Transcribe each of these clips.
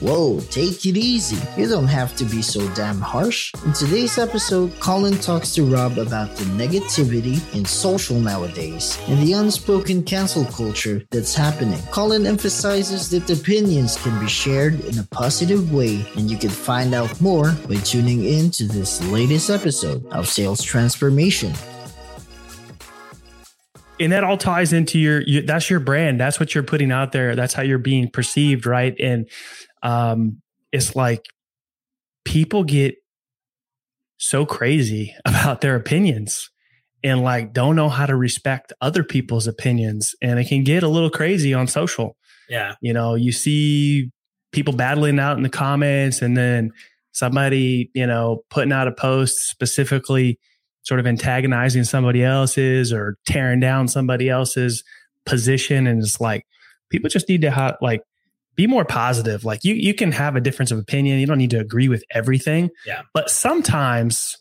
Whoa, take it easy. You don't have to be so damn harsh. In today's episode, Colin talks to Rob about the negativity in social nowadays and the unspoken cancel culture that's happening. Colin emphasizes that opinions can be shared in a positive way, and you can find out more by tuning in to this latest episode of Sales Transformation and that all ties into your, your, that's your brand that's what you're putting out there that's how you're being perceived right and um, it's like people get so crazy about their opinions and like don't know how to respect other people's opinions and it can get a little crazy on social. Yeah. You know you see people battling out in the comments and then somebody you know putting out a post specifically sort of antagonizing somebody else's or tearing down somebody else's position and it's like people just need to have like be more positive. Like you, you can have a difference of opinion. You don't need to agree with everything. Yeah. But sometimes,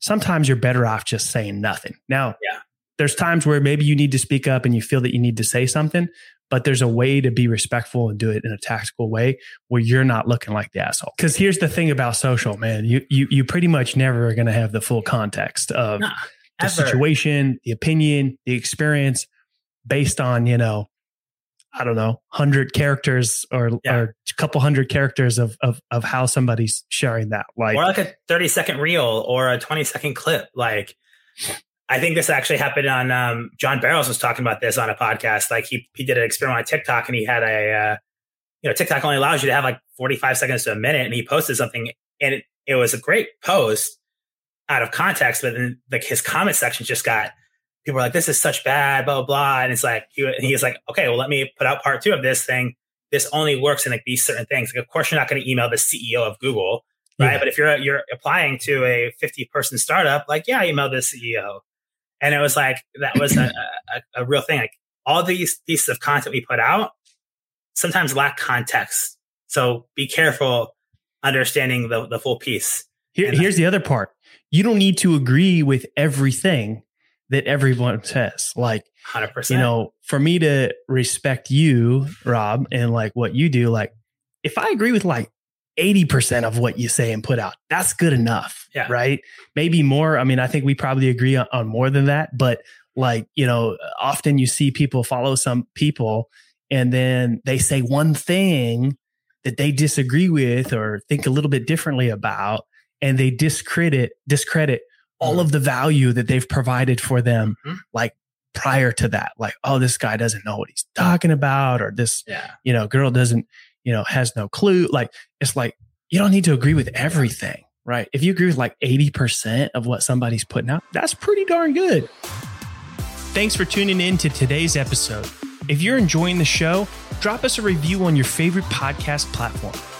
sometimes you're better off just saying nothing. Now, yeah. there's times where maybe you need to speak up and you feel that you need to say something, but there's a way to be respectful and do it in a tactical way where you're not looking like the asshole. Because here's the thing about social, man. You you you pretty much never are going to have the full context of nah, the situation, the opinion, the experience based on you know I don't know, hundred characters or, yeah. or a couple hundred characters of, of of how somebody's sharing that. Like or like a 30 second reel or a 20 second clip. Like I think this actually happened on um, John Barrows was talking about this on a podcast. Like he he did an experiment on TikTok and he had a uh, you know, TikTok only allows you to have like 45 seconds to a minute and he posted something and it, it was a great post out of context, but then like his comment section just got people are like, this is such bad, blah, blah, blah. And it's like, he, he's like, okay, well, let me put out part two of this thing. This only works in like these certain things. Like, of course, you're not going to email the CEO of Google, right? Yeah. But if you're, you're applying to a 50 person startup, like, yeah, email the CEO. And it was like, that was a, a, a real thing. Like all these pieces of content we put out sometimes lack context. So be careful understanding the, the full piece. Here, uh, here's the other part. You don't need to agree with everything that everyone says. Like, 100%. You know, for me to respect you, Rob, and like what you do, like, if I agree with like 80% of what you say and put out, that's good enough. Yeah. Right. Maybe more. I mean, I think we probably agree on, on more than that. But like, you know, often you see people follow some people and then they say one thing that they disagree with or think a little bit differently about and they discredit discredit all mm-hmm. of the value that they've provided for them, mm-hmm. like prior to that. Like, oh, this guy doesn't know what he's talking about, or this, yeah. you know, girl doesn't, you know, has no clue. Like, it's like, you don't need to agree with everything, right? If you agree with like 80% of what somebody's putting out, that's pretty darn good. Thanks for tuning in to today's episode. If you're enjoying the show, drop us a review on your favorite podcast platform.